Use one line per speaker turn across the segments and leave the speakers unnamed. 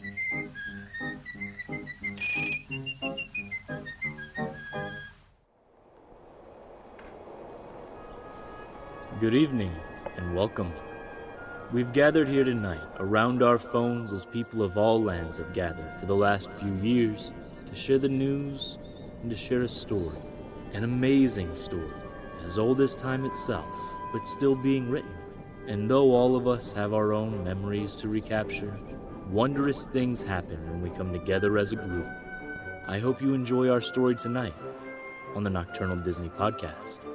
Good evening and welcome. We've gathered here tonight around our phones as people of all lands have gathered for the last few years to share the news and to share a story. An amazing story, as old as time itself, but still being written. And though all of us have our own memories to recapture, wondrous things happen when we come together as a group. I hope you enjoy our story tonight on the Nocturnal Disney Podcast.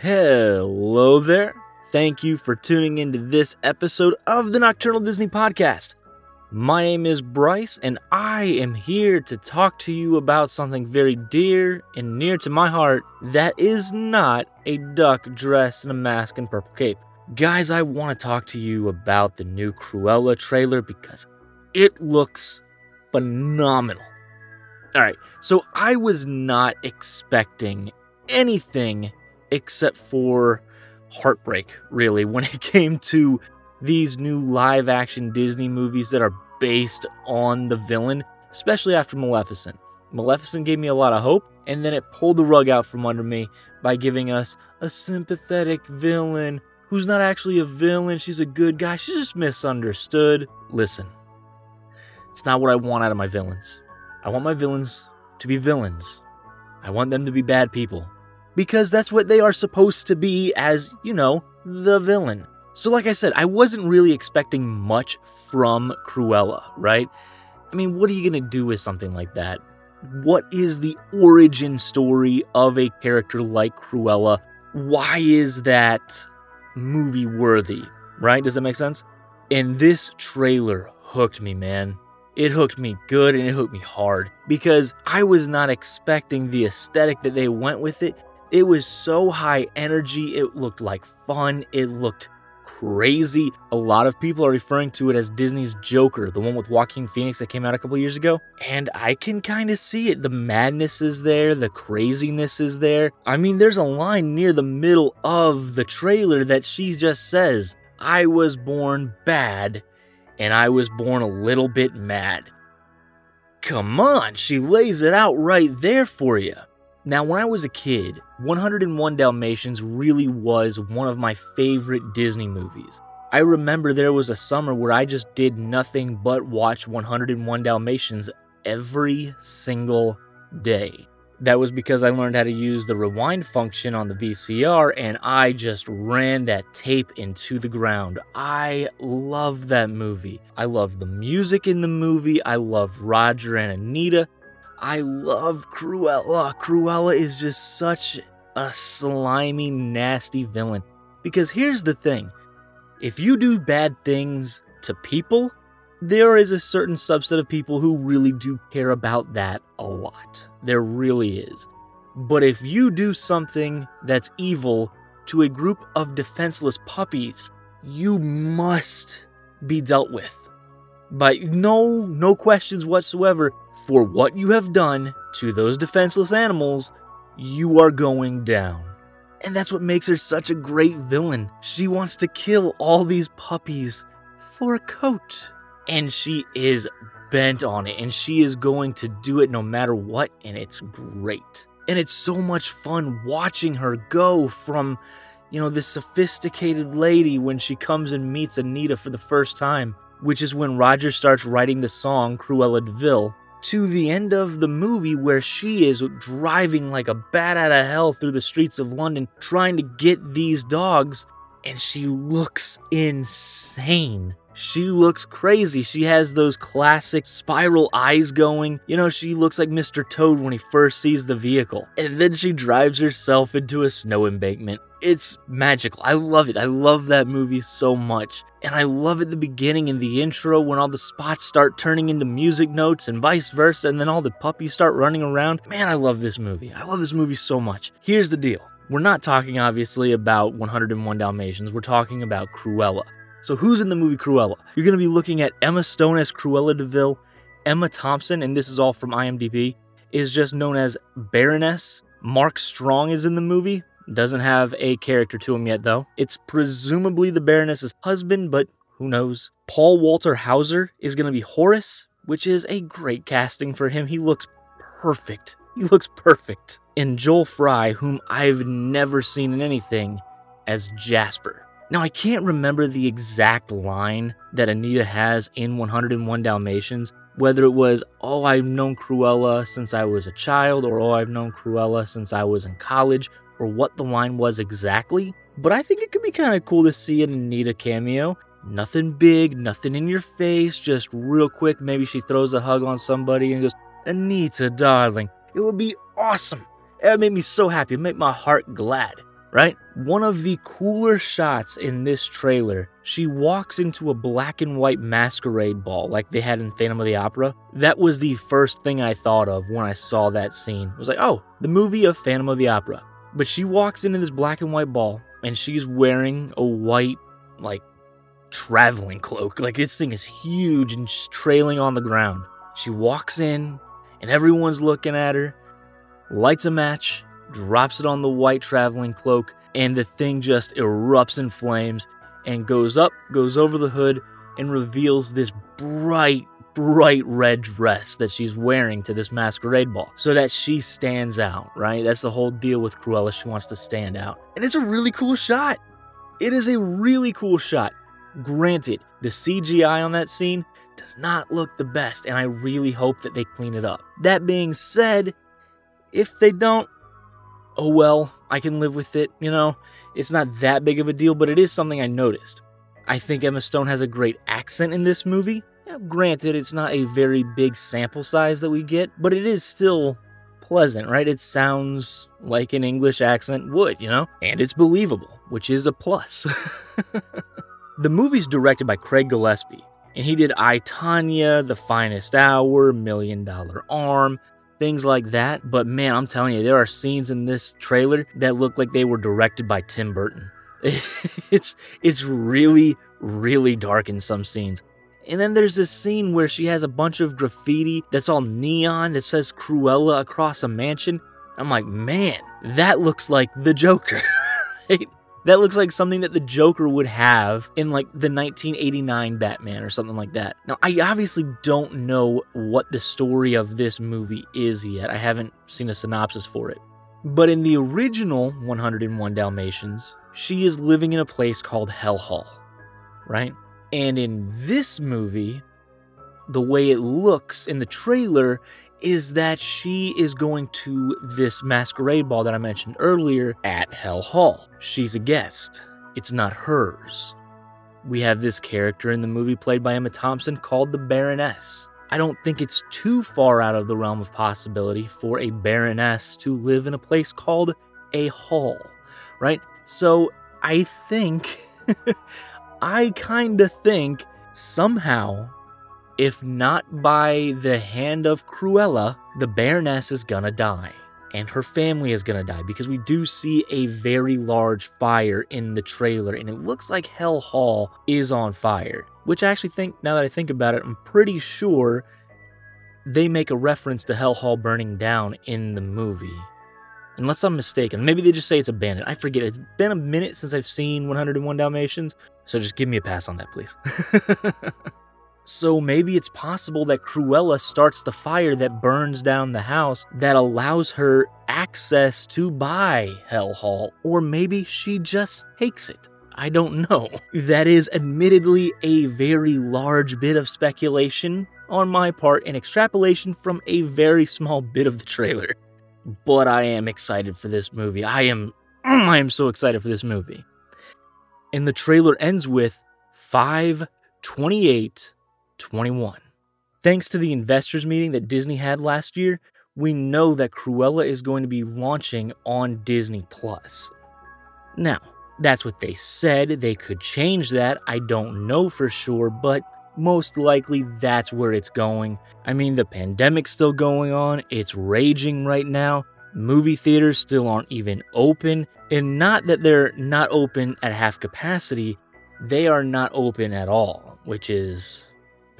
Hello there. Thank you for tuning into this episode of the Nocturnal Disney Podcast. My name is Bryce, and I am here to talk to you about something very dear and near to my heart that is not a duck dressed in a mask and purple cape. Guys, I want to talk to you about the new Cruella trailer because it looks phenomenal. All right, so I was not expecting anything except for heartbreak, really, when it came to these new live action Disney movies that are based on the villain, especially after Maleficent. Maleficent gave me a lot of hope, and then it pulled the rug out from under me by giving us a sympathetic villain who's not actually a villain. She's a good guy. She's just misunderstood. Listen, it's not what I want out of my villains. I want my villains to be villains. I want them to be bad people because that's what they are supposed to be as, you know, the villain. So, like I said, I wasn't really expecting much from Cruella, right? I mean, what are you to do with something like that? What is the origin story of a character like Cruella? Why is that movie worthy, right? Does that make sense? And this trailer hooked me, man. It hooked me good and it hooked me hard because I was not expecting the aesthetic that they went with it it was so high energy, it looked like fun, it looked crazy. A lot of people are referring to it as Disney's Joker, the one with Joaquin Phoenix that came out a couple years ago. And I can kind of see it. The madness is there, the craziness is there. I mean, there's a line near the middle of the trailer that she just says, I was born bad and I was born a little bit mad. Come on, she lays it out right there for you. Now, when I was a kid, 101 Dalmatians really was one of my favorite Disney movies. I remember there was a summer where I just did nothing but watch 101 Dalmatians every single day. That was because I learned how to use the rewind function on the VCR and I just ran that tape into the ground. I love that movie. I love the music in the movie. I love Roger and Anita. I love Cruella. Cruella is just such a slimy, nasty villain. Because here's the thing if you do bad things to people, there is a certain subset of people who really do care about that a lot. There really is. But if you do something that's evil to a group of defenseless puppies, you must be dealt with. By no no questions whatsoever, for what you have done to those defenseless animals, you are going down. And that's what makes her such a great villain. She wants to kill all these puppies for a coat. And she is bent on it, and she is going to do it no matter what, and it's great. And it's so much fun watching her go from, you know, this sophisticated lady when she comes and meets Anita for the first time, which is when Roger starts writing the song Cruella de Vil, to the end of the movie where she is driving like a bat out of hell through the streets of London trying to get these dogs, and she looks insane. She looks crazy. She has those classic spiral eyes going. You know, she looks like Mr. Toad when he first sees the vehicle. And then she drives herself into a snow embankment. It's magical. I love it. I love that movie so much. And I love at the beginning in the intro when all the spots start turning into music notes and vice versa, and then all the puppies start running around. Man, I love this movie. I love this movie so much. Here's the deal We're not talking, obviously, about 101 Dalmatians. We're talking about Cruella. So, who's in the movie Cruella? You're going to be looking at Emma Stone as Cruella de Vil. Emma Thompson, and this is all from IMDb, is just known as Baroness. Mark Strong is in the movie. Doesn't have a character to him yet, though. It's presumably the Baroness's husband, but who knows? Paul Walter Hauser is going to be Horace, which is a great casting for him. He looks perfect. He looks perfect. And Joel Fry, whom I've never seen in anything, as Jasper. Now, I can't remember the exact line that Anita has in 101 Dalmatians, whether it was, oh, I've known Cruella since I was a child, or oh, I've known Cruella since I was in college, or what the line was exactly. But I think it could be kind of cool to see an Anita cameo. Nothing big, nothing in your face, just real quick. Maybe she throws a hug on somebody and goes, Anita, darling. It would be awesome. It would make me so happy, it made my heart glad right? One of the cooler shots in this trailer, she walks into a black and white masquerade ball like they had in Phantom of the Opera. That was the first thing I thought of when I saw that scene. It was like, oh, the movie of Phantom of the Opera. But she walks into this black and white ball and she's wearing a white, like, traveling cloak. Like, this thing is huge and just trailing on the ground. She walks in and everyone's looking at her, lights a match, drops it on the white traveling cloak, and the thing just erupts in flames and goes up, goes over the hood, and reveals this bright, bright red dress that she's wearing to this masquerade ball so that she stands out, right? That's the whole deal with Cruella. She wants to stand out. And it's a really cool shot. It is a really cool shot. Granted, the CGI on that scene does not look the best, and I really hope that they clean it up. That being said, if they don't, oh well, I can live with it, you know? It's not that big of a deal, but it is something I noticed. I think Emma Stone has a great accent in this movie. Now, granted, it's not a very big sample size that we get, but it is still pleasant, right? It sounds like an English accent would, you know? And it's believable, which is a plus. the movie's directed by Craig Gillespie, and he did I, Tonya, The Finest Hour, Million Dollar Arm, things like that. But man, I'm telling you, there are scenes in this trailer that look like they were directed by Tim Burton. it's it's really really dark in some scenes. And then there's this scene where she has a bunch of graffiti that's all neon that says Cruella across a mansion. I'm like, man, that looks like the Joker. right? That looks like something that the Joker would have in like the 1989 Batman or something like that. Now, I obviously don't know what the story of this movie is yet. I haven't seen a synopsis for it. But in the original 101 Dalmatians, she is living in a place called Hell Hall, right? And in this movie, the way it looks in the trailer is that she is going to this masquerade ball that I mentioned earlier at Hell Hall. She's a guest, it's not hers. We have this character in the movie played by Emma Thompson called the Baroness. I don't think it's too far out of the realm of possibility for a Baroness to live in a place called a hall, right? So I think, I kinda think somehow if not by the hand of Cruella, the Baroness is gonna die. And her family is gonna die because we do see a very large fire in the trailer, and it looks like Hell Hall is on fire. Which I actually think, now that I think about it, I'm pretty sure they make a reference to Hell Hall burning down in the movie. Unless I'm mistaken. Maybe they just say it's abandoned. I forget. It's been a minute since I've seen 101 Dalmatians, so just give me a pass on that, please. So maybe it's possible that Cruella starts the fire that burns down the house that allows her access to buy Hell Hall, or maybe she just takes it. I don't know. That is admittedly a very large bit of speculation on my part and extrapolation from a very small bit of the trailer. But I am excited for this movie. I am mm, I am so excited for this movie. And the trailer ends with 528 21. Thanks to the investors meeting that Disney had last year, we know that Cruella is going to be launching on Disney Plus. Now, that's what they said. They could change that. I don't know for sure, but most likely that's where it's going. I mean, the pandemic's still going on, it's raging right now. Movie theaters still aren't even open. And not that they're not open at half capacity, they are not open at all, which is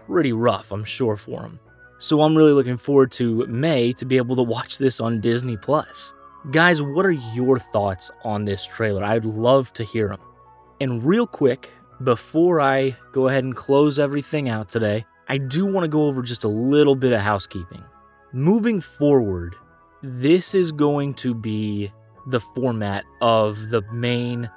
pretty rough, I'm sure, for them. So I'm really looking forward to May to be able to watch this on Disney Plus. Guys, what are your thoughts on this trailer? I'd love to hear them. And real quick, before I go ahead and close everything out today, I do want to go over just a little bit of housekeeping. Moving forward, this is going to be the format of the main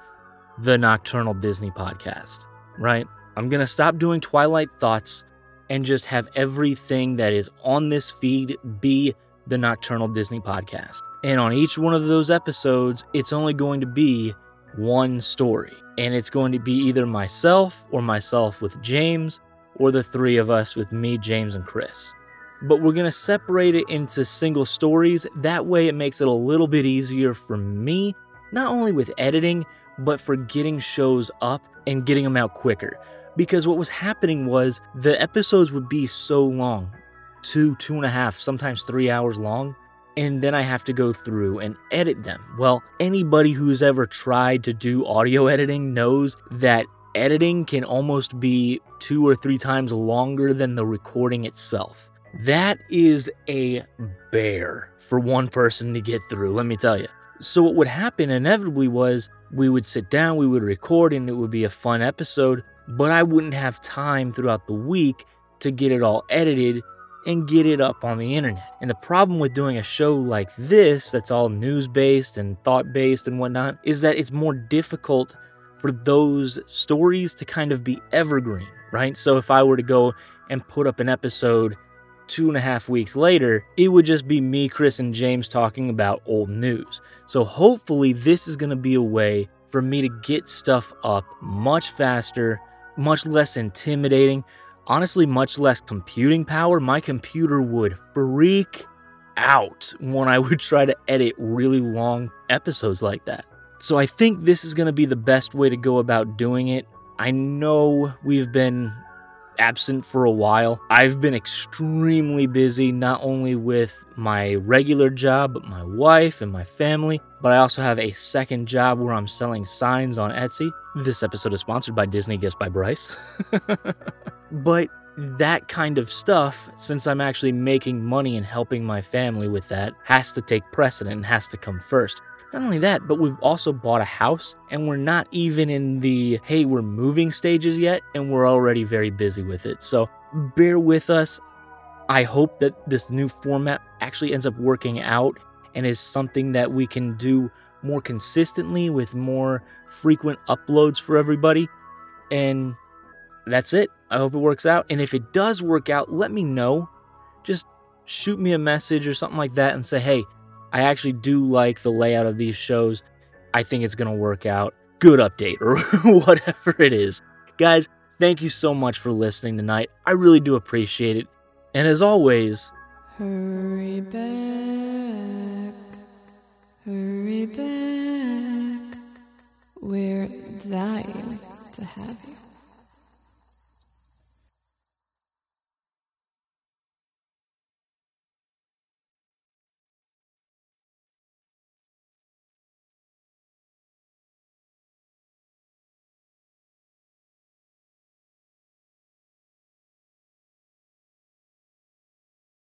The Nocturnal Disney podcast, right? I'm going to stop doing Twilight Thoughts and just have everything that is on this feed be the Nocturnal Disney podcast. And on each one of those episodes, it's only going to be one story. And it's going to be either myself or myself with James or the three of us with me, James, and Chris. But we're going to separate it into single stories. That way, it makes it a little bit easier for me, not only with editing, but for getting shows up and getting them out quicker. Because what was happening was the episodes would be so long two, two and a half, sometimes three hours long and then I have to go through and edit them. Well, anybody who's ever tried to do audio editing knows that editing can almost be two or three times longer than the recording itself. That is a bear for one person to get through, let me tell you. So, what would happen inevitably was we would sit down, we would record, and it would be a fun episode, but I wouldn't have time throughout the week to get it all edited and get it up on the internet. And the problem with doing a show like this, that's all news based and thought based and whatnot, is that it's more difficult for those stories to kind of be evergreen, right? So if I were to go and put up an episode two and a half weeks later, it would just be me, Chris, and James talking about old news. So hopefully, this is to be a way for me to get stuff up much faster, much less intimidating, honestly much less computing power, my computer would freak out when I would try to edit really long episodes like that. So I think this is going to be the best way to go about doing it. I know we've been absent for a while. I've been extremely busy, not only with my regular job, but my wife and my family. But I also have a second job where I'm selling signs on Etsy. This episode is sponsored by Disney Gifts by Bryce. but that kind of stuff, since I'm actually making money and helping my family with that, has to take precedent and has to come first. Not only that, but we've also bought a house and we're not even in the hey, we're moving stages yet, and we're already very busy with it. So bear with us. I hope that this new format actually ends up working out and is something that we can do more consistently with more frequent uploads for everybody. And that's it. I hope it works out. And if it does work out, let me know. Just shoot me a message or something like that and say, hey, I actually do like the layout of these shows. I think it's going to work out. Good update or whatever it is. Guys, thank you so much for listening tonight. I really do appreciate it. And as always,
hurry back, hurry back. We're dying to have you.